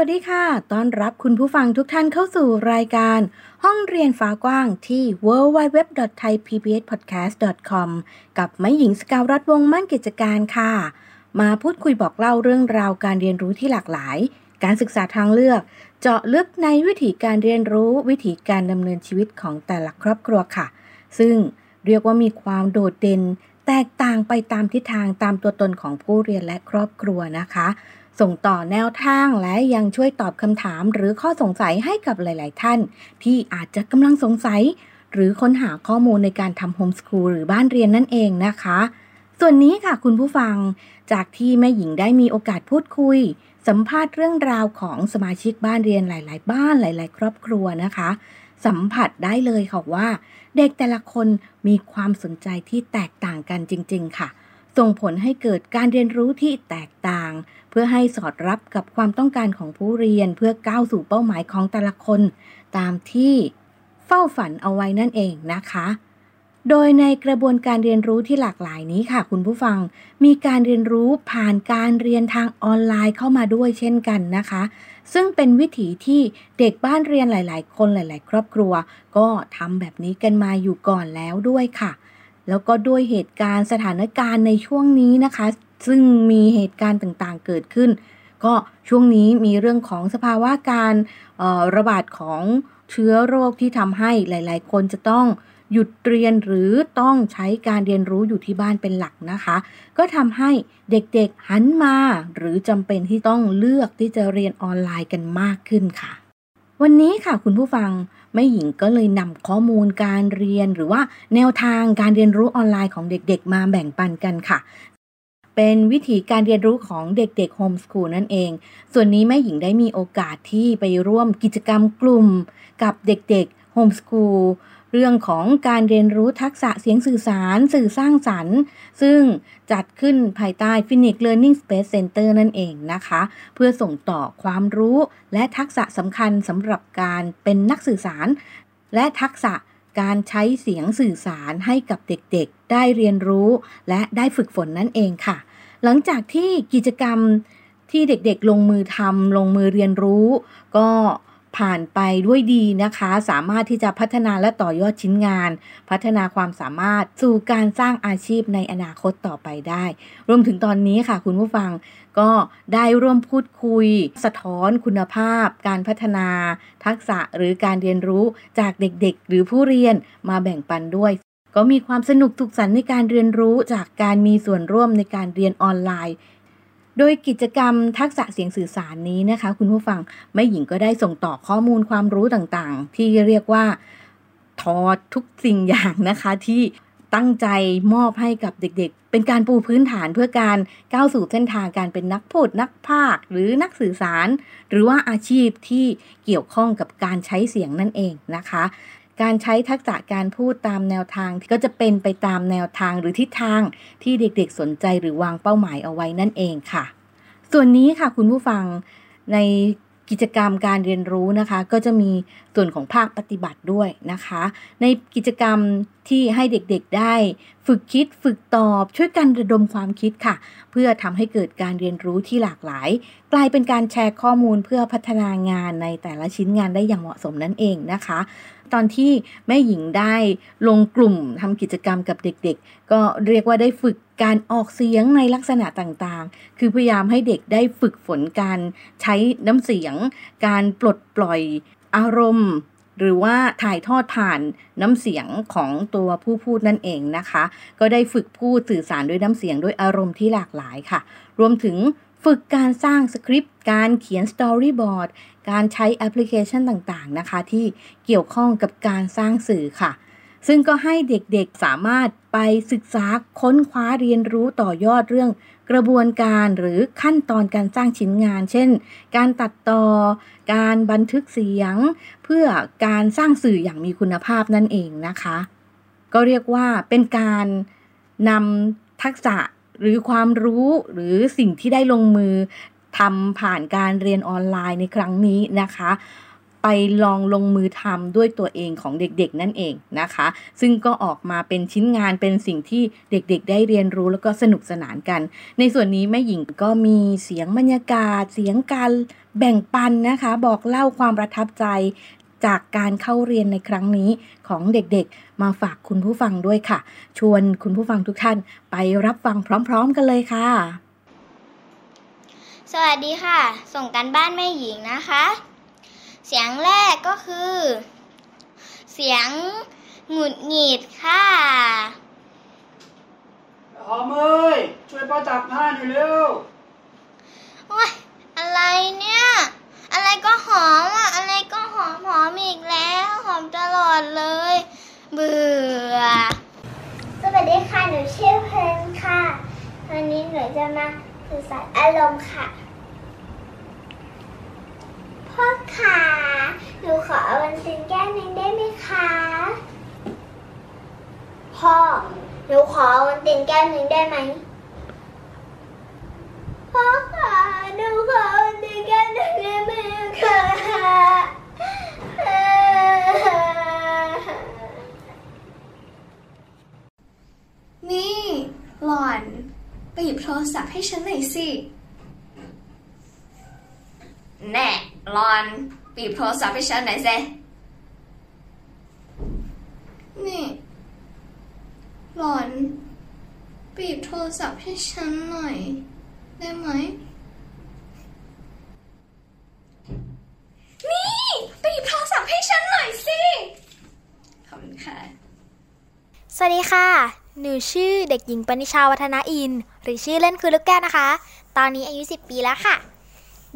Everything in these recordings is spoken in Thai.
วัสดีค่ะ ต้อนรับคุณผู้ฟังทุกท่านเข้าสู่รายการ ห้องเรียนฟ้ากว้างที่ www.thaipbspodcast.com กับไม้หญิงสกาวรัฐวงมั่นกิจการค่ะ มาพูดคุยบอกเล่าเรื่องราวการเรียนรู้ที่หลากหลาย การศึกษาทางเลือก เจาะลึกในวิถีการเรียนรู้วิถีการดำเนินชีวิตของแต่ละครอบครัวค่ะ ซึ่งเรียกว่ามีความโดดเด่น แตกต่างไปตามทิศทางตามตัวตนของผู้เรียนและครอบครัวนะคะ ส่งต่อแนวทางและยังช่วยตอบคำถามหรือข้อสงสัยให้กับหลาย ๆ ท่าน ที่อาจจะกำลังสงสัย หรือค้นหาข้อมูลในการทำโฮมสคูลหรือบ้านเรียนนั่นเองนะคะ ส่วนนี้ค่ะคุณผู้ฟัง จากที่แม่หญิงได้มีโอกาสพูดคุย สัมภาษณ์เรื่องราวของสมาชิกบ้านเรียนหลาย ๆ บ้านหลาย ๆ ครอบครัวนะคะ สัมผัสได้เลยค่ะว่า เด็กแต่ละคนมีความสนใจที่แตกต่างกันจริง ๆ ค่ะส่งผลให้เกิดการเรียนรู้ที่แตกต่าง พื่อให้สอดรับกับความต้องการของผู้เรียนเพื่อก้าวสู่เป้าหมายของแต่ละคน ตามที่เฝ้าฝันเอาไว้นั่นเองนะคะ โดยในกระบวนการเรียนรู้ที่หลากหลายนี้ค่ะ คุณผู้ฟัง มีการเรียนรู้ผ่านการเรียนทางออนไลน์เข้ามาด้วยเช่นกันนะคะ ซึ่งเป็นวิถีที่เด็กบ้านเรียนหลาย ๆ คนหลาย ๆ ครอบครัว ก็ทำแบบนี้กันมาอยู่ก่อนแล้วด้วยค่ะแล้วก็ด้วยเหตุการณ์สถานการณ์ในช่วงนี้นะคะ ซึ่งมีเหตุการณ์ต่างๆ เกิดขึ้น ก็ช่วงนี้มีเรื่องของสภาวะการระบาดของเชื้อโรคที่ทำให้หลาย ๆ คนจะต้องหยุดเรียนหรือต้องใช้การเรียนรู้อยู่ที่บ้านเป็นหลักนะคะ ก็ทำให้เด็กๆหันมา หรือจำเป็นที่ต้องเลือกที่จะเรียนออนไลน์กันมากขึ้นค่ะ วันนี้ค่ะคุณผู้ฟังแม่หญิงก็เลยนำข้อมูลการเรียนหรือว่าแนวทางการเรียนรู้ออนไลน์ของเด็กๆ มาแบ่งปันกันค่ะ เป็นวิธีการเรียนรู้ของเด็กๆโฮมสคูลนั่นเอง ส่วนนี้แม่หญิงได้มีโอกาสที่ไปร่วมกิจกรรมกลุ่มกับเด็กๆโฮมสคูลเรื่องของการเรียนรู้ทักษะเสียงสื่อสาร สื่อสร้างสรรค์ ซึ่งจัดขึ้นภายใต้ Phoenix Learning Space Center นั่นเองนะคะ เพื่อส่งต่อความรู้และทักษะสำคัญสำหรับการเป็นนักสื่อสาร และทักษะการใช้เสียงสื่อสารให้กับเด็กๆ ได้เรียนรู้ และได้ฝึกฝนนั่นเองค่ะ หลังจากที่กิจกรรมที่เด็กๆลงมือทำลงมือเรียนรู้ ก็ผ่านไปด้วยดีนะคะ สามารถที่จะพัฒนาและต่อยอดชิ้นงาน พัฒนาความสามารถสู่การสร้างอาชีพในอนาคตต่อไปได้ รวมถึงตอนนี้ค่ะคุณผู้ฟังก็ได้ร่วมพูดคุย สะท้อนคุณภาพ การพัฒนา ทักษะหรือการเรียนรู้จากเด็กๆ หรือผู้เรียนมาแบ่งปันด้วย ก็มีความสนุกสุขสันต์ในการเรียนรู้จากการมีส่วนร่วมในการเรียนออนไลน์ โดยกิจกรรมทักษะเสียงสื่อสารนี้นะคะ คุณผู้ฟังแม่หญิงก็ได้ส่งต่อข้อมูลความรู้ต่างๆ ที่เรียกว่าทอดทุกสิ่งอย่างนะคะที่ตั้งใจมอบให้กับเด็กๆ เป็นการปูพื้นฐานเพื่อการก้าวสู่เส้นทางการเป็นนักพูดนักพากหรือนักสื่อสาร หรือว่าอาชีพที่เกี่ยวข้องกับการใช้เสียงนั่นเองนะคะ การใช้ทักษะการพูดตามแนวทางก็จะเป็นไปตามแนวทางหรือทิศทางที่เด็กๆสนใจหรือวางเป้าหมายเอาไว้นั่นเองค่ะ ส่วนนี้ค่ะคุณผู้ฟังในกิจกรรมการเรียนรู้นะคะ ก็จะมีส่วนของภาคปฏิบัติด้วยนะคะ ในกิจกรรมที่ให้เด็กๆได้ ฝึกคิดฝึกตอบ ช่วยกันระดมความคิดค่ะ เพื่อทำให้เกิดการเรียนรู้ที่หลากหลาย กลายเป็นการแชร์ข้อมูลเพื่อพัฒนางานในแต่ละชิ้นงานได้อย่างเหมาะสมนั่นเองนะคะ ตอนที่แม่หญิงได้ลงกลุ่มทำกิจกรรมกับเด็กๆ ก็เรียกว่าได้ฝึกการออกเสียงในลักษณะต่างๆ คือพยายามให้เด็กได้ฝึกฝนการใช้น้ำเสียง การปลดปล่อยอารมณ์หรือว่าถ่ายทอดผ่านน้ำเสียงของตัวผู้พูดนั่นเองนะคะ ก็ได้ฝึกพูดสื่อสารด้วยน้ำเสียงด้วยอารมณ์ที่หลากหลายค่ะ รวมถึงฝึกการสร้างสคริปต์ การเขียนสตอรี่บอร์ด การใช้แอปพลิเคชันต่างๆนะคะ ที่เกี่ยวข้องกับการสร้างสื่อค่ะ ซึ่งก็ให้เด็กๆสามารถไปศึกษาค้นคว้าเรียนรู้ต่อยอดเรื่องกระบวนการหรือขั้นตอนการสร้างชิ้นงาน เช่น การตัดต่อ การบันทึกเสียง เพื่อการสร้างสื่ออย่างมีคุณภาพนั่นเองนะคะ ก็เรียกว่าเป็นการนำทักษะหรือความรู้หรือสิ่งที่ได้ลงมือ ทำผ่านการเรียนออนไลน์ในครั้งนี้นะคะ ไปลองลงมือทำด้วยตัวเองของเด็กๆนั่นเองนะคะ ซึ่งก็ออกมาเป็นชิ้นงานเป็นสิ่งที่เด็กๆ ได้เรียนรู้แล้วก็สนุกสนานกัน ในส่วนนี้แม่หญิงก็มีเสียงบรรยากาศ เสียงการแบ่งปันนะคะ บอกเล่าความประทับใจจากการเข้าเรียนในครั้งนี้ของเด็กๆ มาฝากคุณผู้ฟังด้วยค่ะ ชวนคุณผู้ฟังทุกท่านไปรับฟังพร้อมๆกันเลยค่ะ สวัสดีค่ะ ส่งกันบ้านแม่หญิงนะคะ เสียงแรกก็คือ เสียงหงุดหงิดค่ะหอมเอ้ยช่วยป้าจับผ้าหน่อยเร็วโอ๊ยอะไรเนี่ย อะไรก็หอมอะ อะไรก็หอมหอมอีกแล้ว หอมตลอดเลย เบื่อ สวัสดีค่ะ หนูชื่อเพลินค่ะ วันนี้หนูจะมา สื่อสารอารมณ์ค่ะ พ่อขาหนูขอเอาวันตินแก้วหนึงได้ไหมคะ พ่อ หนูขอเอาวันตินแก้วหนึงได้ไหมพ่อขาวันตินแก้วหนึงได้ไหมคะ นี่หล่อนไปหยิบโทรศัพท์ ให้ฉันหน่อยสิ แน่หลอนปีบโทรศัพท์ให้ฉันหน่อยสินี่หลอน ปีบโทรศัพท์ให้ฉันหน่อย ได้ไหม นี่ไปหยิบโทรศัพท์ให้ฉันหน่อยสิ ขอบคุณค่ะ สวัสดีค่ะ หนูชื่อเด็กหญิงปณิชาวัฒนาอินทร์หรือชื่อเล่นคือลูกแก้วนะคะ ตอนนี้อายุ 10 ปีแล้วค่ะ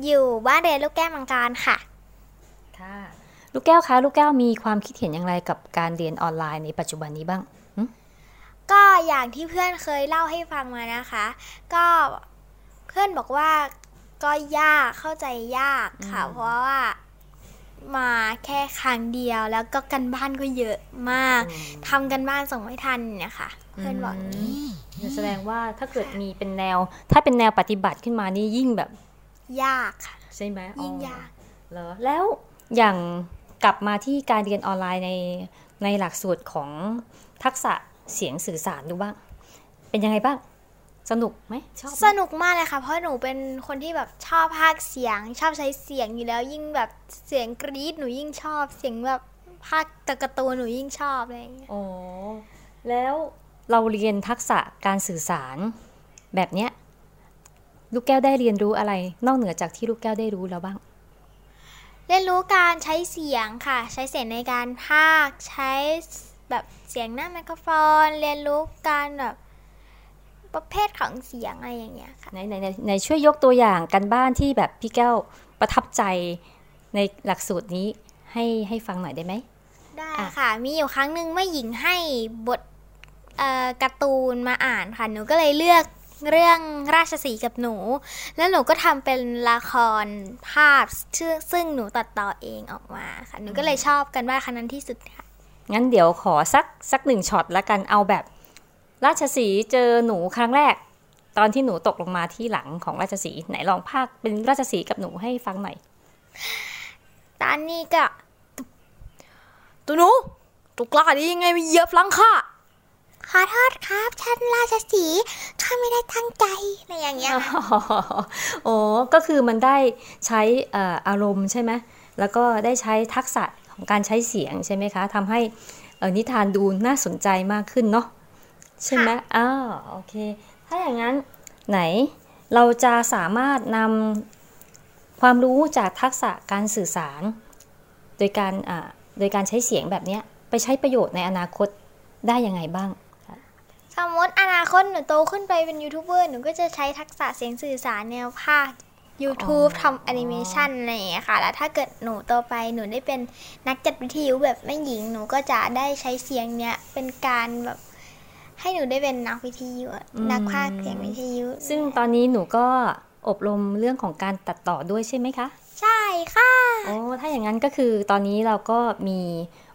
อยู่บ้านเรียนลูกแก้วมังการค่ะ ค่ะ ลูกแก้วคะ ลูกแก้วมีความคิดเห็นอย่างไรกับการเรียนออนไลน์ในปัจจุบันนี้บ้าง ก็อย่างที่เพื่อนเคยเล่าให้ฟังมานะคะ ก็เพื่อนบอกว่าก็ยากเข้าใจยากค่ะอืมเพราะว่า มาแค่ครั้งเดียว แล้วก็กันบ้านก็เยอะมากทำกันบ้านส่งไม่ทันเนี่ยค่ะ เพื่อนบอกอย่างนี้แสดงว่าถ้าเกิดมีเป็นแนว ถ้าเป็นแนวปฏิบัติขึ้นมานี่ยิ่งแบบ ยากค่ะใช่ไหมอ๋อยิ่งยากเหรอแล้วอย่างกลับมาที่การเรียนออนไลน์ในในหลักสูตรของทักษะเสียงสื่อสารดูบ้างเป็นยังไงบ้าง สนุกไหมชอบไหมสนุกมากเลยค่ะ เพราะหนูเป็นคนที่แบบชอบพากย์เสียง ชอบใช้เสียงอยู่แล้ว ยิ่งแบบเสียงกรี๊ดหนูยิ่งชอบเสียงแบบพากย์กับการ์ตูนหนูยิ่งชอบอะไรอย่างเงี้ยอ๋อแล้วเราเรียนทักษะการสื่อสารแบบเนี้ยลูกแก้วได้เรียนรู้อะไร นอกเหนือจากที่ลูกแก้วได้รู้แล้วบ้าง เรียนรู้การใช้เสียงค่ะ ใช้เสียงในการพากย์ใช้แบบเสียงหน้าไมโครโฟน เรียนรู้การแบบ ประเภทของเสียงอะไรอย่างเงี้ยค่ะไหนไหนไหนไหนช่วยยกตัวอย่างกันบ้านที่แบบพี่แก้วประทับใจในหลักสูตรนี้ให้ให้ฟังหน่อยได้ไหมได้อะค่ะ มีอยู่ครั้งหนึ่งแม่หญิงให้บทเอ่อการ์ตูนมาอ่านค่ะ หนูก็เลยเลือกเรื่องราชสีห์กับหนู แล้วหนูก็ทำเป็นละครภาพชื่อซึ่งหนูตัดต่อเองออกมาค่ะ หนูก็เลยชอบกันว่านครั้งนั้นที่สุดค่ะ งั้นเดี๋ยวขอสักสักหนึ่งช็อตแล้วกันเอาแบบ ราชสีห์เจอหนูครั้งแรก ตอนที่หนูตกลงมาที่หลังของราชสีห์ไหนลองภาคเป็นราชสีห์กับหนูให้ฟังหน่อย ตอนนี้ก็ตัวหนูตัวกล้าได้ยังไงมาเหยียบหลังค่ะขอโทษครับ ฉันราชสีห์ข้าไม่ได้ตั้งใจอะไรอย่างเงี้ยค่ะโอ้ก็คือมันได้ใช้เอ่ออารมณ์ใช่ไหมแล้วก็ได้ใช้ทักษะของการใช้เสียงใช่ไหมคะทำให้เอ่อนิทานดูน่าสนใจมากขึ้นเนาะ ใช่ไหมอ้าวโอเค ถ้าอย่างนั้นไหนเราจะสามารถนำความรู้จากทักษะการสื่อสาร โดยการอ่าโดยการใช้เสียงแบบเนี้ยไปใช้ประโยชน์ในอนาคตได้ยังไงบ้าง สมมติอนาคตหนูโตขึ้นไปเป็นยูทูบเบอร์หนูก็จะใช้ทักษะเสียงสื่อสารแนวภาค YouTube ทำแอนิเมชันอะไรอย่างเงี้ยค่ะ แล้วถ้าเกิดหนูโตไปหนูได้เป็นนักจัดวิทยุแบบแม่หญิง หนูก็จะได้ใช้เสียงเนี้ยเป็นการแบบ ให้หนูได้เป็นนักวิทยุอะอืมนักพากย์เสียงวิทยุ ซึ่งตอนนี้หนูก็อบรมเรื่องของการตัดต่อด้วยใช่ไหมคะ ใช่ค่ะโอ้ถ้าอย่างนั้นก็คือตอนนี้เราก็มี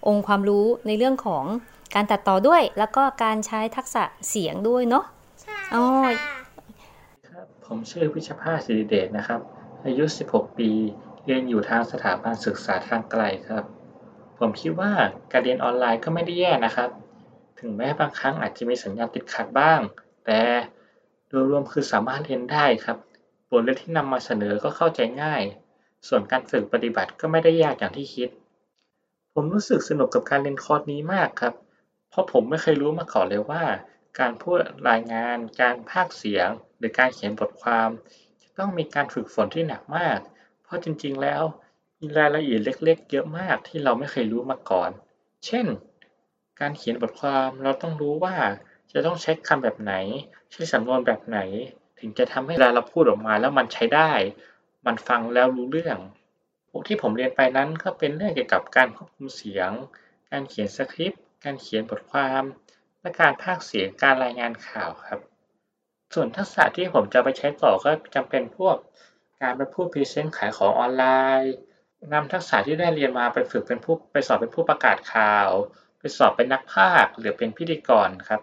องค์ความรู้ในเรื่องของการตัดต่อด้วย แล้วก็การใช้ทักษะเสียงด้วยเนาะใช่อ๋อครับผมชื่อวิชภาสิริเดชนะครับ อายุ 16 ปี เรียนอยู่ทางสถาบันศึกษาทางไกลครับ ผมคิดว่าการเรียนออนไลน์ก็ไม่ได้แย่นะครับ ถึงแม้บางครั้งอาจจะมีสัญญาณติดขัดบ้าง แต่โดยรวมคือสามารถเรียนได้ครับบทเรียนที่นำมาเสนอก็เข้าใจง่าย ส่วนการฝึกปฏิบัติก็ไม่ได้ยากอย่างที่คิด ผมรู้สึกสนุกกับการเรียนคอร์สนี้มากครับ เพราะผมไม่เคยรู้มาก่อนเลยว่า การพูดรายงาน การพากเสียง หรือการเขียนบทความ จะต้องมีการฝึกฝนที่หนักมาก เพราะจริงๆแล้วมีรายละเอียดเล็ก ๆ เยอะมากที่เราไม่เคยรู้มาก่อน เช่น การเขียนบทความเราต้องรู้ว่าจะต้องใช้คำแบบไหน ใช้สำนวนแบบไหน ถึงจะทำให้เวลาเราพูดออกมาแล้วมันใช้ได้ มันฟังแล้วรู้เรื่องพวกที่ผมเรียนไปนั้นก็เป็นเรื่องเกี่ยวกับการควบคุมเสียง การเขียนสคริปต์ การเขียนบทความ และการพากย์เสียงการรายงานข่าวครับ ส่วนทักษะที่ผมจะไปใช้ต่อก็จำเป็นพวกการไปพูด present ขายของออนไลน์นำทักษะที่ได้เรียนมาไปฝึกเป็นผู้ไปสอบเป็นผู้ประกาศข่าว สอบเป็นนักพากย์หรือเป็นพิธีกรครับ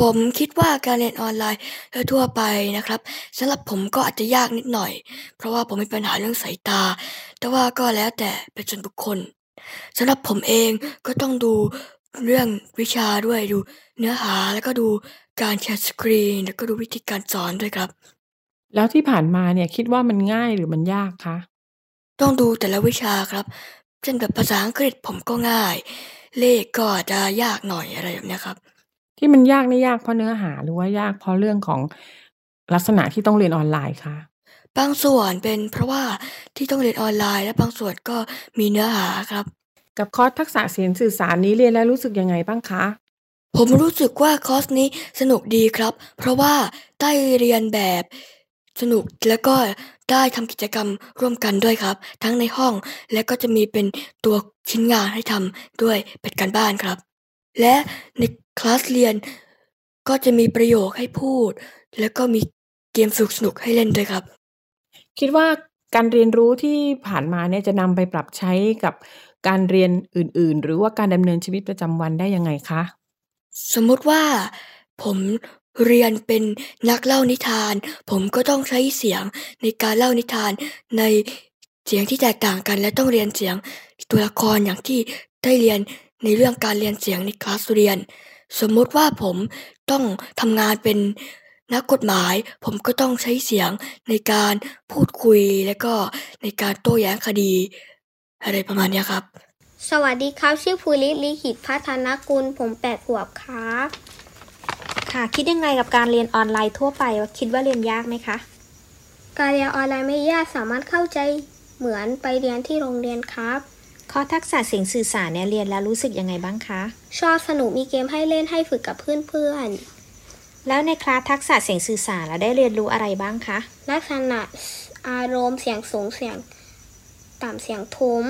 ผมคิดว่าการเรียนออนไลน์ทั่วไปนะครับสำหรับผมก็อาจจะยากนิดหน่อย เพราะว่าผมมีปัญหาเรื่องสายตา แต่ว่าก็แล้วแต่เป็นส่วนบุคคลสำหรับผมเองก็ต้องดูเรื่องวิชาด้วยดูเนื้อหาแล้วก็ดูการแชร์สกรีน แล้วก็ดูวิธีการสอนด้วยครับ แล้วที่ผ่านมาเนี่ยคิดว่ามันง่ายหรือมันยากคะต้องดูแต่ละวิชาครับ เช่นแบบภาษาอังกฤษผมก็ง่าย เลขก็อาจจะยากหน่อย อะไรแบบเนี้ยครับ ที่มันยากนี่ยากเพราะเนื้อหาหรือว่ายากเพราะเรื่องของลักษณะที่ต้องเรียนออนไลน์คะบางส่วนเป็นเพราะว่าที่ต้องเรียนออนไลน์ และบางส่วนก็มีเนื้อหาครับ กับคอร์สทักษะเสียงสื่อสารนี้เรียนแล้วรู้สึกยังไงบ้างคะ ผมรู้สึกว่าคอร์สนี้สนุกดีครับ เพราะว่าได้เรียนแบบ สนุกแล้วก็ได้ทำกิจกรรมร่วมกันด้วยครับ ทั้งในห้องและก็จะมีเป็นตัวชิ้นงานให้ทำด้วยเป็นการบ้านครับ และในคลาสเรียนก็จะมีประโยคให้พูด แล้วก็มีเกมสนุกๆให้เล่นด้วยครับ คิดว่าการเรียนรู้ที่ผ่านมาเนี่ยจะนำไปปรับใช้กับการเรียนอื่น ๆ หรือว่าการดำเนินชีวิตประจำวันได้ยังไงคะ สมมุติว่าผม เรียนเป็นนักเล่านิทาน ผมก็ต้องใช้เสียงในการเล่านิทานในเสียงที่แตกต่างกันและต้องเรียนเสียงตัวละครอย่างที่ได้เรียนในเรื่องการเรียนเสียงในคลาสเรียน สมมติว่าผมต้องทำงานเป็นนักกฎหมาย ผมก็ต้องใช้เสียงในการพูดคุยและก็ในการโต้แย้งคดี อะไรประมาณนี้ครับ สวัสดีครับ ชื่อภูริลิขิตพัฒนกุลผมแปดขวบครับ ค่ะ คิดยังไงกับการเรียนออนไลน์ทั่วไปว่าคิดว่าเรียนยากไหมคะ การเรียนออนไลน์ไม่ยากสามารถเข้าใจเหมือนไปเรียนที่โรงเรียนครับข้อทักษะเสียงสื่อสารเนี่ยเรียนแล้วรู้สึกยังไงบ้างคะ ชอบสนุกมีเกมให้เล่นให้ฝึกกับเพื่อนแล้วในคลาสทักษะเสียงสื่อสารเราได้เรียนรู้อะไรบ้างคะๆลักษณะอารมณ์เสียงสูงเสียง ต่ำเสียงทุ้ม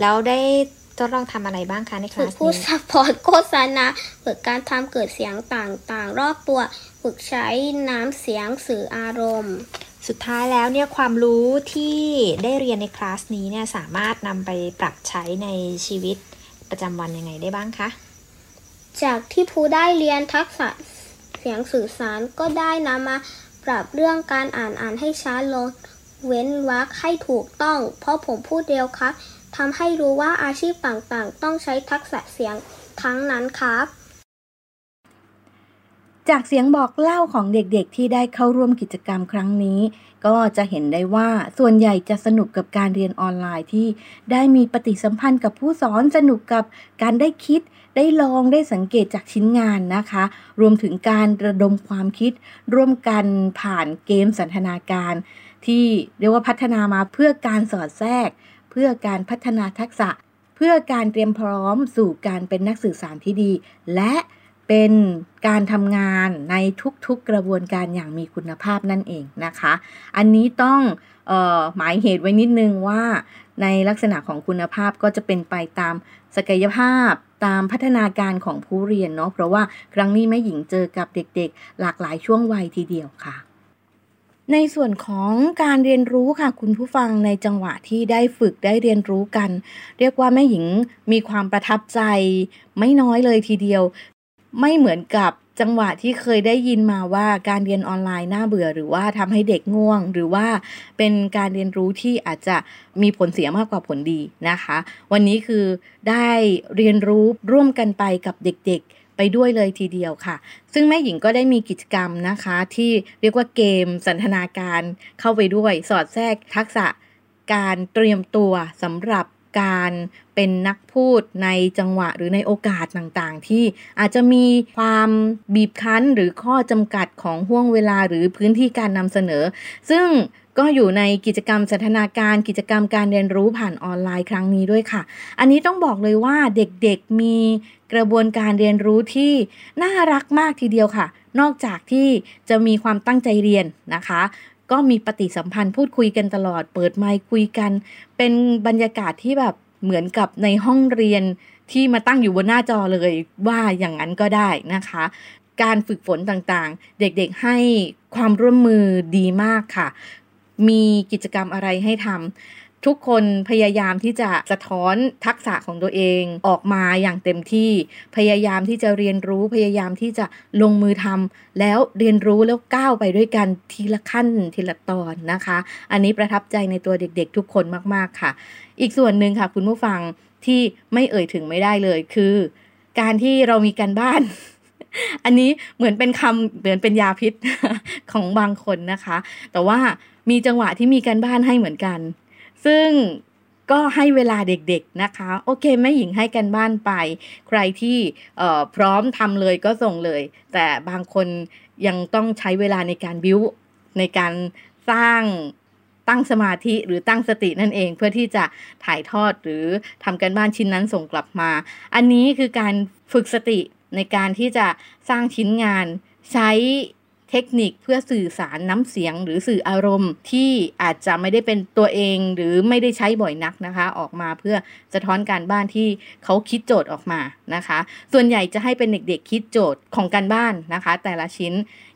แล้วได้ ทดลองทำอะไรบ้างคะในคฝึลากสพูดนี้ซัพพอร์ตโฆษณาฝึกการทำเกิดเสียงต่างๆ รอบตัว ฝึกใช้น้ำเสียงสื่ออารมณ์ สุดท้ายแล้วเนี่ยความรู้ที่ได้เรียนในคลาสนี้เนี่ยสามารถนำไปปรับใช้ในชีวิตประจำวันยังไงได้บ้างคะ จากที่ภูได้เรียนทักษะเสียงสื่อสารก็ได้นำมาปรับเรื่องการอ่านอ่านให้ช้าลง เว้นวรรคให้ถูกต้อง เพราะผมพูดเร็วครับ ทำให้รู้ว่าอาชีพต่างๆ ต้องใช้ทักษะเสียงทั้งนั้นครับ จากเสียงบอกเล่าของเด็กๆ ที่ได้เข้าร่วมกิจกรรมครั้งนี้ ก็จะเห็นได้ว่าส่วนใหญ่จะสนุกกับการเรียนออนไลน์ที่ ได้มีปฏิสัมพันธ์กับผู้สอนสนุกกับการได้คิดได้ลองได้สังเกตจากชิ้นงานนะคะ รวมถึงการระดมความคิด ร่วมกันผ่านเกมสันทนาการ ที่เรียกว่าพัฒนามาเพื่อการสอดแทรก เพื่อการพัฒนาทักษะ เพื่อการเตรียมพร้อมสู่การเป็นนักสื่อสารที่ดี และเป็นการทำงานในทุกๆกระบวนการอย่างมีคุณภาพนั่นเองนะคะ อันนี้ต้องออหมายเหตุไว้นิดนึงว่า ในลักษณะของคุณภาพก็จะเป็นไปตามศักยภาพตามพัฒนาการของผู้เรียนเนาะเพราะว่าครั้งนี้แม่หญิงเจอกับเด็กๆ หลากหลายช่วงวัยทีเดียวค่ะ ในส่วนของการเรียนรู้ค่ะคุณผู้ฟังในจังหวะที่ได้ฝึกได้เรียนรู้กัน เรียกว่าแม่หญิงมีความประทับใจ ไม่น้อยเลยทีเดียว ไม่เหมือนกับจังหวะที่เคยได้ยินมาว่าการเรียนออนไลน์น่าเบื่อ หรือว่าทำให้เด็กง่วง หรือว่าเป็นการเรียนรู้ที่อาจจะมีผลเสียมากกว่าผลดีนะคะ วันนี้คือได้เรียนรู้ร่วมกันไปกับเด็กๆ ไปด้วยเลยทีเดียวค่ะ ซึ่งแม่หญิงก็ได้มีกิจกรรมนะคะ ที่เรียกว่าเกมสันทนาการเข้าไปด้วย สอดแทรกทักษะการเตรียมตัวสำหรับการเป็นนักพูดในจังหวะหรือในโอกาสต่างๆ ที่อาจจะมีความบีบคั้นหรือข้อจำกัดของห่วงเวลาหรือพื้นที่การนำเสนอ ซึ่ง ก็อยู่ในกิจกรรมสันทนาการกิจกรรมการเรียนรู้ผ่านออนไลน์ครั้งนี้ด้วยค่ะ อันนี้ต้องบอกเลยว่าเด็กๆมีกระบวนการเรียนรู้ที่น่ารักมากทีเดียวค่ะ นอกจากที่จะมีความตั้งใจเรียนนะคะ ก็มีปฏิสัมพันธ์พูดคุยกันตลอด เปิดไมค์คุยกัน เป็นบรรยากาศที่แบบเหมือนกับในห้องเรียนที่มาตั้งอยู่บนหน้าจอเลยว่าอย่างนั้นก็ได้นะคะ การฝึกฝนต่างๆ เด็กๆให้ความร่วมมือดีมากค่ะ มีกิจกรรมอะไรให้ทำทุกคนพยายามที่จะสะท้อนทักษะของตัวเองออกมาอย่างเต็มที่ พยายามที่จะเรียนรู้พยายามที่จะลงมือทำแล้วเรียนรู้แล้วก้าวไปด้วยกันทีละขั้นทีละตอนนะคะ อันนี้ประทับใจในตัวเด็กๆ ทุกคนมากๆค่ะ อีกส่วนหนึ่งค่ะ คุณผู้ฟังที่ไม่เอ่ยถึงไม่ได้เลยคือ การที่เรามีการบ้าน อันนี้เหมือนเป็นคำเหมือนเป็นยาพิษของบางคนนะคะ แต่ว่ามีจังหวะที่มีการบ้านให้เหมือนกัน ซึ่งก็ให้เวลาเด็กๆนะคะ โอเคแม่หญิงให้กันบ้านไป ใครที่พร้อมทำเลยก็ส่งเลย แต่บางคนยังต้องใช้เวลาในการบิวในการสร้างตั้งสมาธิหรือตั้งสตินั่นเอง เพื่อที่จะถ่ายทอดหรือทำกันบ้านชิ้นนั้นส่งกลับมา อันนี้คือการฝึกสติ ในการที่จะสร้างชิ้นงานใช้เทคนิคเพื่อสื่อสารน้ำเสียงหรือสื่ออารมณ์ที่อาจจะไม่ได้เป็นตัวเองหรือไม่ได้ใช้บ่อยนักนะคะ ออกมาเพื่อสะท้อนการบ้านที่เขาคิดโจทย์ออกมานะคะ ส่วนใหญ่จะให้เป็นเด็กๆคิดโจทย์ของการบ้านนะคะ แต่ละชิ้น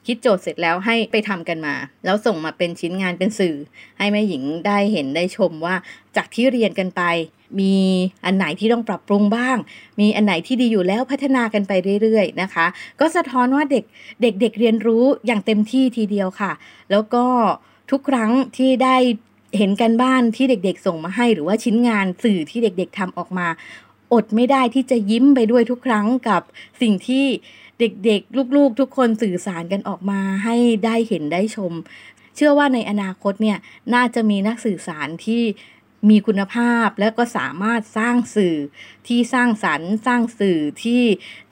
คิดโจทย์เสร็จแล้วให้ไปทำกันมา แล้วส่งมาเป็นชิ้นงานเป็นสื่อ ให้แม่หญิงได้เห็นได้ชมว่าจากที่เรียนกันไป มีอันไหนที่ต้องปรับปรุงบ้าง มีอันไหนที่ดีอยู่แล้วพัฒนากันไปเรื่อยๆนะคะ ก็สะท้อนว่าเด็กเด็กเด็กเรียนรู้อย่างเต็มที่ทีเดียวค่ะ แล้วก็ทุกครั้งที่ได้เห็นกันบ้านที่เด็กๆ ส่งมาให้ หรือว่าชิ้นงานสื่อที่เด็กๆทำออกมา อดไม่ได้ที่จะยิ้มไปด้วยทุกครั้งกับสิ่งที่เด็กๆ ลูกๆ ทุกคนสื่อสารกันออกมาให้ได้เห็นได้ชม เชื่อว่าในอนาคตเนี่ยน่าจะมีนักสื่อสารที่ มีคุณภาพและก็สามารถสร้างสื่อที่สร้างสรรค์สร้างสื่อที่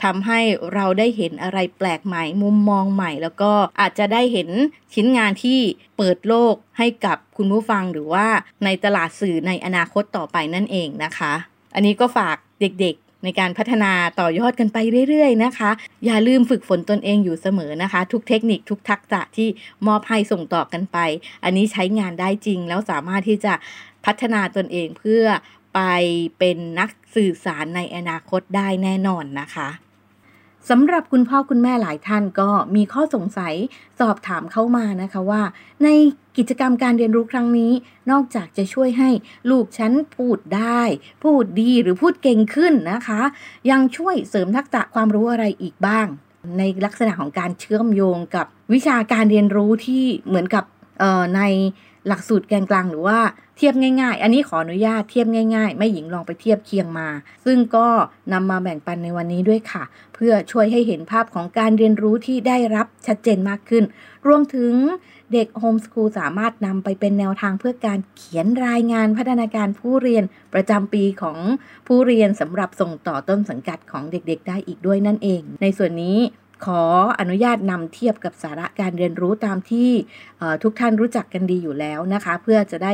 ทำให้เราได้เห็นอะไรแปลกใหม่มุมมองใหม่ แล้วก็อาจจะได้เห็นชิ้นงานที่เปิดโลกให้กับคุณผู้ฟังหรือว่าในตลาดสื่อในอนาคตต่อไปนั่นเองนะคะ อันนี้ก็ฝากเด็กในการพัฒนาต่อยอดกันไปเรื่อยๆนะคะ อย่าลืมฝึกฝนตนเองอยู่เสมอนะคะ ทุกเทคนิคทุกทักษะที่มอบให้ส่งต่อกันไป อันนี้ใช้งานได้จริงแล้วสามารถที่จะ พัฒนาตนเองเพื่อไปเป็นนักสื่อสารในอนาคตได้แน่นอนนะคะสำหรับคุณพ่อคุณแม่หลายท่านก็มีข้อสงสัยสอบถามเข้ามานะคะว่า ในกิจกรรมการเรียนรู้ครั้งนี้ นอกจากจะช่วยให้ลูกฉันพูดได้ พูดดีหรือพูดเก่งขึ้นนะคะ ยังช่วยเสริมทักษะความรู้อะไรอีกบ้าง ในลักษณะของการเชื่อมโยงกับวิชาการเรียนรู้ที่เหมือนกับใน หลักสูตรแกนกลางหรือว่าเทียบง่าย ๆ อันนี้ขออนุญาตเทียบง่าย ๆ ไม่หญิงลองไปเทียบเคียงมา ซึ่งก็นำมาแบ่งปันในวันนี้ด้วยค่ะ เพื่อช่วยให้เห็นภาพของการเรียนรู้ที่ได้รับชัดเจนมากขึ้น รวมถึงเด็กโฮมสคูลสามารถนำไปเป็นแนวทางเพื่อการเขียนรายงานพัฒนาการผู้เรียนประจำปีของผู้เรียนสำหรับส่งต่อต้นสังกัดของเด็กๆ ได้อีกด้วยนั่นเอง ในส่วนนี้ ขออนุญาตนำเทียบกับสาระการเรียนรู้ตามที่ทุกท่านรู้จักกันดีอยู่แล้วนะคะ เพื่อจะได้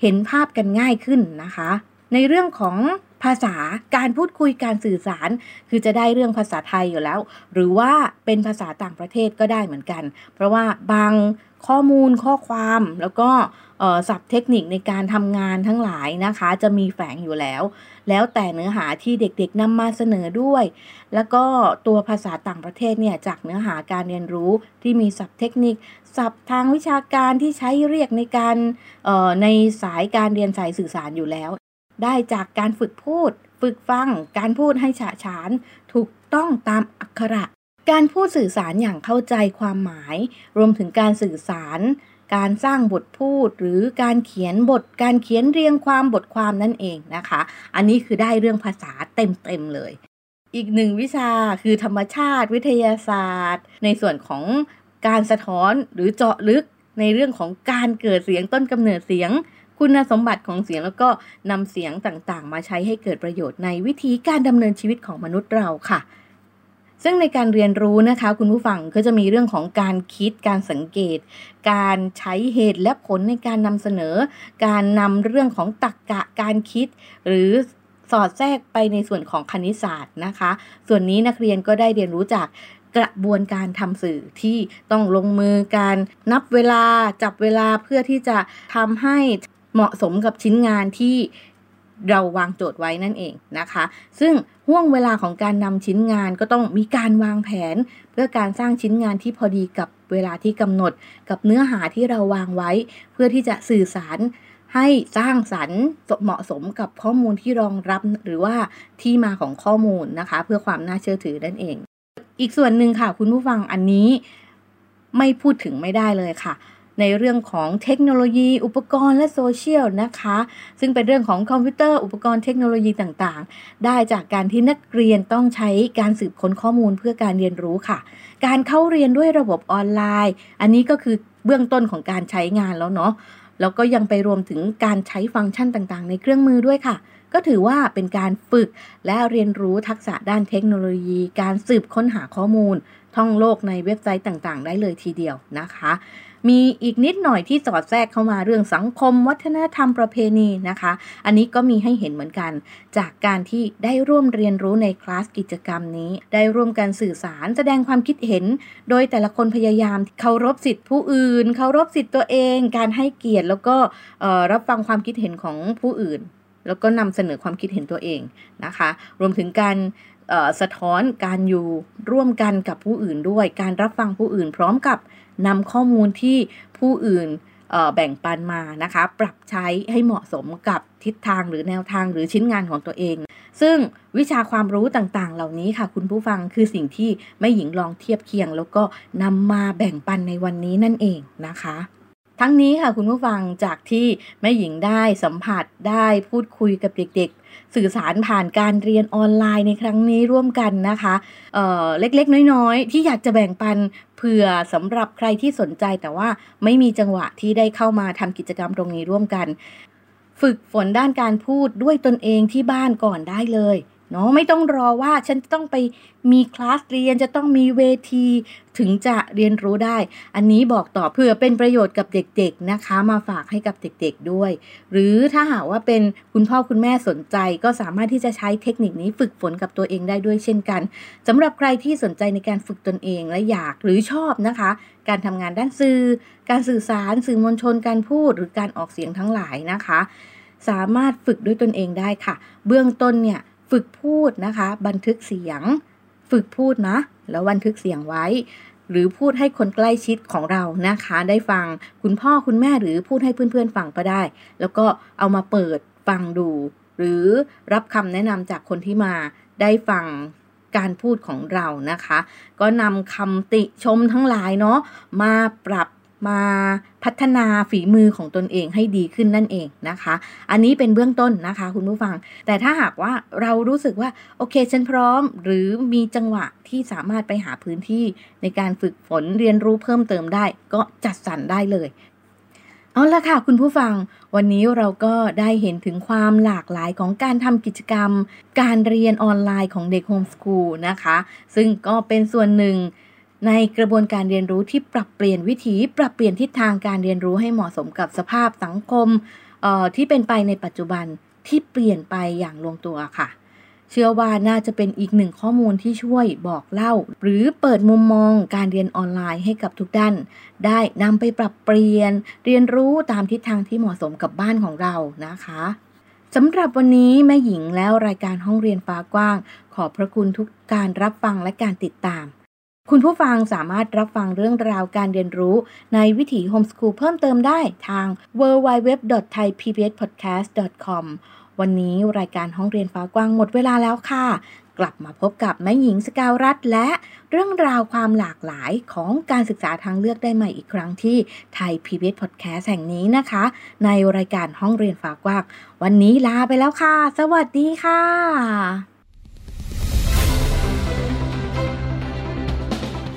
เห็นภาพกันง่ายขึ้นนะคะ ในเรื่องของภาษาการพูดคุยการสื่อสาร คือจะได้เรื่องภาษาไทยอยู่แล้ว หรือว่าเป็นภาษาต่างประเทศก็ได้เหมือนกัน เพราะว่าบางข้อมูลข้อความแล้วก็ศัพท์เทคนิคในการทำงานทั้งหลายนะคะ จะมีแฝงอยู่แล้ว แล้วแต่เนื้อหาที่เด็กๆนำมาเสนอด้วย แล้วก็ตัวภาษาต่างประเทศเนี่ยจากเนื้อหาการเรียนรู้ที่มีศัพท์เทคนิค ศัพท์ทางวิชาการที่ใช้เรียกในการในสายการเรียนสายสื่อสารอยู่แล้ว ได้จากการฝึกพูด ฝึกฟัง การพูดให้ฉะฉาน ถูกต้องตามอักขระ การพูดสื่อสารอย่างเข้าใจความหมาย รวมถึงการสื่อสาร การสร้างบทพูดหรือการเขียนบท การเขียนเรียงความบทความนั่นเองนะคะ อันนี้คือได้เรื่องภาษาเต็มๆเลยอีกหนึ่งวิชาคือธรรมชาติวิทยาศาสตร์ ในส่วนของการสะท้อนหรือเจาะลึกในเรื่องของการเกิดเสียงต้นกำเนิดเสียง คุณสมบัติของเสียงแล้วก็นำเสียงต่างๆ มาใช้ให้เกิดประโยชน์ในวิธีการดำเนินชีวิตของมนุษย์เราค่ะ ซึ่งในการเรียนรู้นะคะ คุณผู้ฟังก็จะมีเรื่องของการคิดการสังเกต การใช้เหตุและผลในการนำเสนอ การนำเรื่องของตรรกกะการคิด หรือสอดแทรกไปในส่วนของคณิตศาสตร์นะคะ ส่วนนี้นักเรียนก็ได้เรียนรู้จากกระบวนการทำสื่อที่ต้องลงมือการนับเวลาจับเวลาเพื่อที่จะทำให้ เหมาะสมกับชิ้นงานที่เราวางโจทย์ไว้นั่นเองนะคะ ซึ่งห่วงเวลาของการนำชิ้นงานก็ต้องมีการวางแผน เพื่อการสร้างชิ้นงานที่พอดีกับเวลาที่กำหนด กับเนื้อหาที่เราวางไว้ เพื่อที่จะสื่อสารให้สร้างสรรค์เหมาะสมกับข้อมูลที่รองรับหรือว่าที่มาของข้อมูลนะคะ เพื่อความน่าเชื่อถือนั่นเอง อีกส่วนหนึ่งค่ะคุณผู้ฟังอันนี้ไม่พูดถึงไม่ได้เลยค่ะ ในเรื่องของเทคโนโลยี อุปกรณ์และโซเชียลนะคะ ซึ่งเป็นเรื่องของคอมพิวเตอร์อุปกรณ์เทคโนโลยีต่างๆ ได้จากการที่นักเรียนต้องใช้การสืบค้นข้อมูลเพื่อการเรียนรู้ค่ะ การเข้าเรียนด้วยระบบออนไลน์ อันนี้ก็คือเบื้องต้นของการใช้งานแล้วเนาะแล้วก็ยังไปรวมถึงการใช้ฟังก์ชันต่างๆ ในเครื่องมือด้วยค่ะ ก็ถือว่าเป็นการฝึกและเรียนรู้ทักษะด้านเทคโนโลยี การสืบค้นหาข้อมูล ท่องโลกในเว็บไซต์ต่างๆ ได้เลยทีเดียวนะคะ มีอีกนิดหน่อยที่สอดแทรกเข้ามาเรื่องสังคม วัฒนธรรมประเพณีนะคะ อันนี้ก็มีให้เห็นเหมือนกัน จากการที่ได้ร่วมเรียนรู้ในคลาสกิจกรรมนี้ ได้ร่วมกันสื่อสารแสดงความคิดเห็น โดยแต่ละคนพยายามเคารพสิทธิผู้อื่น เคารพสิทธิตัวเอง การให้เกียรติแล้วก็รับฟังความคิดเห็นของผู้อื่น แล้วก็นำเสนอความคิดเห็นตัวเองนะคะ รวมถึงการสะท้อนการอยู่ร่วมกันกับผู้อื่นด้วย การรับฟังผู้อื่นพร้อมกับ นำข้อมูลที่ผู้อื่นแบ่งปันมานะคะ ปรับใช้ให้เหมาะสมกับทิศทางหรือแนวทางหรือชิ้นงานของตัวเอง ซึ่งวิชาความรู้ต่างๆ เหล่านี้ค่ะ คุณผู้ฟังคือสิ่งที่ไม่หญิงลองเทียบเคียง แล้วก็นำมาแบ่งปันในวันนี้นั่นเองนะคะ ทั้งนี้ค่ะคุณผู้ฟังจากที่แม่หญิงได้สัมผัสได้พูดคุยกับเด็กๆ สื่อสารผ่านการเรียนออนไลน์ในครั้งนี้ร่วมกันนะคะเเล็กๆ น้อยๆ ที่อยากจะแบ่งปันเผื่อสำหรับใครที่สนใจแต่ว่าไม่มีจังหวะที่ได้เข้ามาทำกิจกรรมตรงนี้ร่วมกัน ฝึกฝนด้านการพูดด้วยตนเองที่บ้านก่อนได้เลย เนาะไม่ต้องรอว่าฉันต้องไปมีคลาสเรียนจะต้องมีเวทีถึงจะเรียนรู้ได้ อันนี้บอกต่อเพื่อเป็นประโยชน์กับเด็กๆนะคะ มาฝากให้กับเด็กๆด้วย หรือถ้าหากว่าเป็นคุณพ่อคุณแม่สนใจ ก็สามารถที่จะใช้เทคนิคนี้ฝึกฝนกับตัวเองได้ด้วยเช่นกันสำหรับใครที่สนใจในการฝึกตนเองและอยากหรือชอบนะคะ การทำงานด้านสื่อ การสื่อสาร สื่อมวลชนการพูดหรือการออกเสียงทั้งหลายนะคะ สามารถฝึกด้วยตนเองได้ค่ะ เบื้องต้นเนี่ย ฝึกพูดนะคะ บันทึกเสียง ฝึกพูดนะ แล้วบันทึกเสียงไว้ หรือพูดให้คนใกล้ชิดของเรานะคะ ได้ฟังคุณพ่อคุณแม่หรือพูดให้เพื่อนๆฟังก็ได้ แล้วก็เอามาเปิดฟังดู หรือรับคำแนะนำจากคนที่มาได้ฟังการพูดของเรานะคะ ก็นำคำติชมทั้งหลายเนาะมาปรับ มาพัฒนาฝีมือของตนเองให้ดีขึ้นนั่นเองนะคะ อันนี้เป็นเบื้องต้นนะคะคุณผู้ฟัง แต่ถ้าหากว่าเรารู้สึกว่าโอเคฉันพร้อม หรือมีจังหวะที่สามารถไปหาพื้นที่ในการฝึกฝนเรียนรู้เพิ่มเติมได้ ก็จัดสรรได้เลยเอาละค่ะคุณผู้ฟัง วันนี้เราก็ได้เห็นถึงความหลากหลายของการทำกิจกรรม การเรียนออนไลน์ของเด็กโฮมสกูลนะคะ ซึ่งก็เป็นส่วนหนึ่ง ในกระบวนการเรียนรู้ที่ปรับเปลี่ยนวิถี ปรับเปลี่ยนทิศทางการเรียนรู้ให้เหมาะสมกับสภาพสังคมที่เป็นไปในปัจจุบันที่เปลี่ยนไปอย่างลงตัวค่ะ เชื่อว่าน่าจะเป็นอีกหนึ่งข้อมูลที่ช่วยบอกเล่า หรือเปิดมุมมองการเรียนออนไลน์ให้กับทุกด้าน ได้นำไปปรับเปลี่ยน เรียนรู้ตามทิศทางที่เหมาะสมกับบ้านของเรานะคะสำหรับวันนี้แม่หญิงแล้วรายการห้องเรียนฟ้ากว้าง ขอบพระคุณทุกการรับฟังและการติดตาม คุณผู้ฟังสามารถรับฟังเรื่องราวการเรียนรู้ในวิถีโฮมสคูลเพิ่มเติมได้ทาง www.thaipbspodcast.com วันนี้รายการห้องเรียนฟ้ากว้างหมดเวลาแล้วค่ะ กลับมาพบกับแม่หญิงสกาวรัฐและเรื่องราวความหลากหลายของการศึกษาทางเลือกได้ใหม่อีกครั้งที่ไทย PBS Podcast แห่งนี้นะคะ ในรายการห้องเรียนฟ้ากว้าง วันนี้ลาไปแล้วค่ะ สวัสดีค่ะ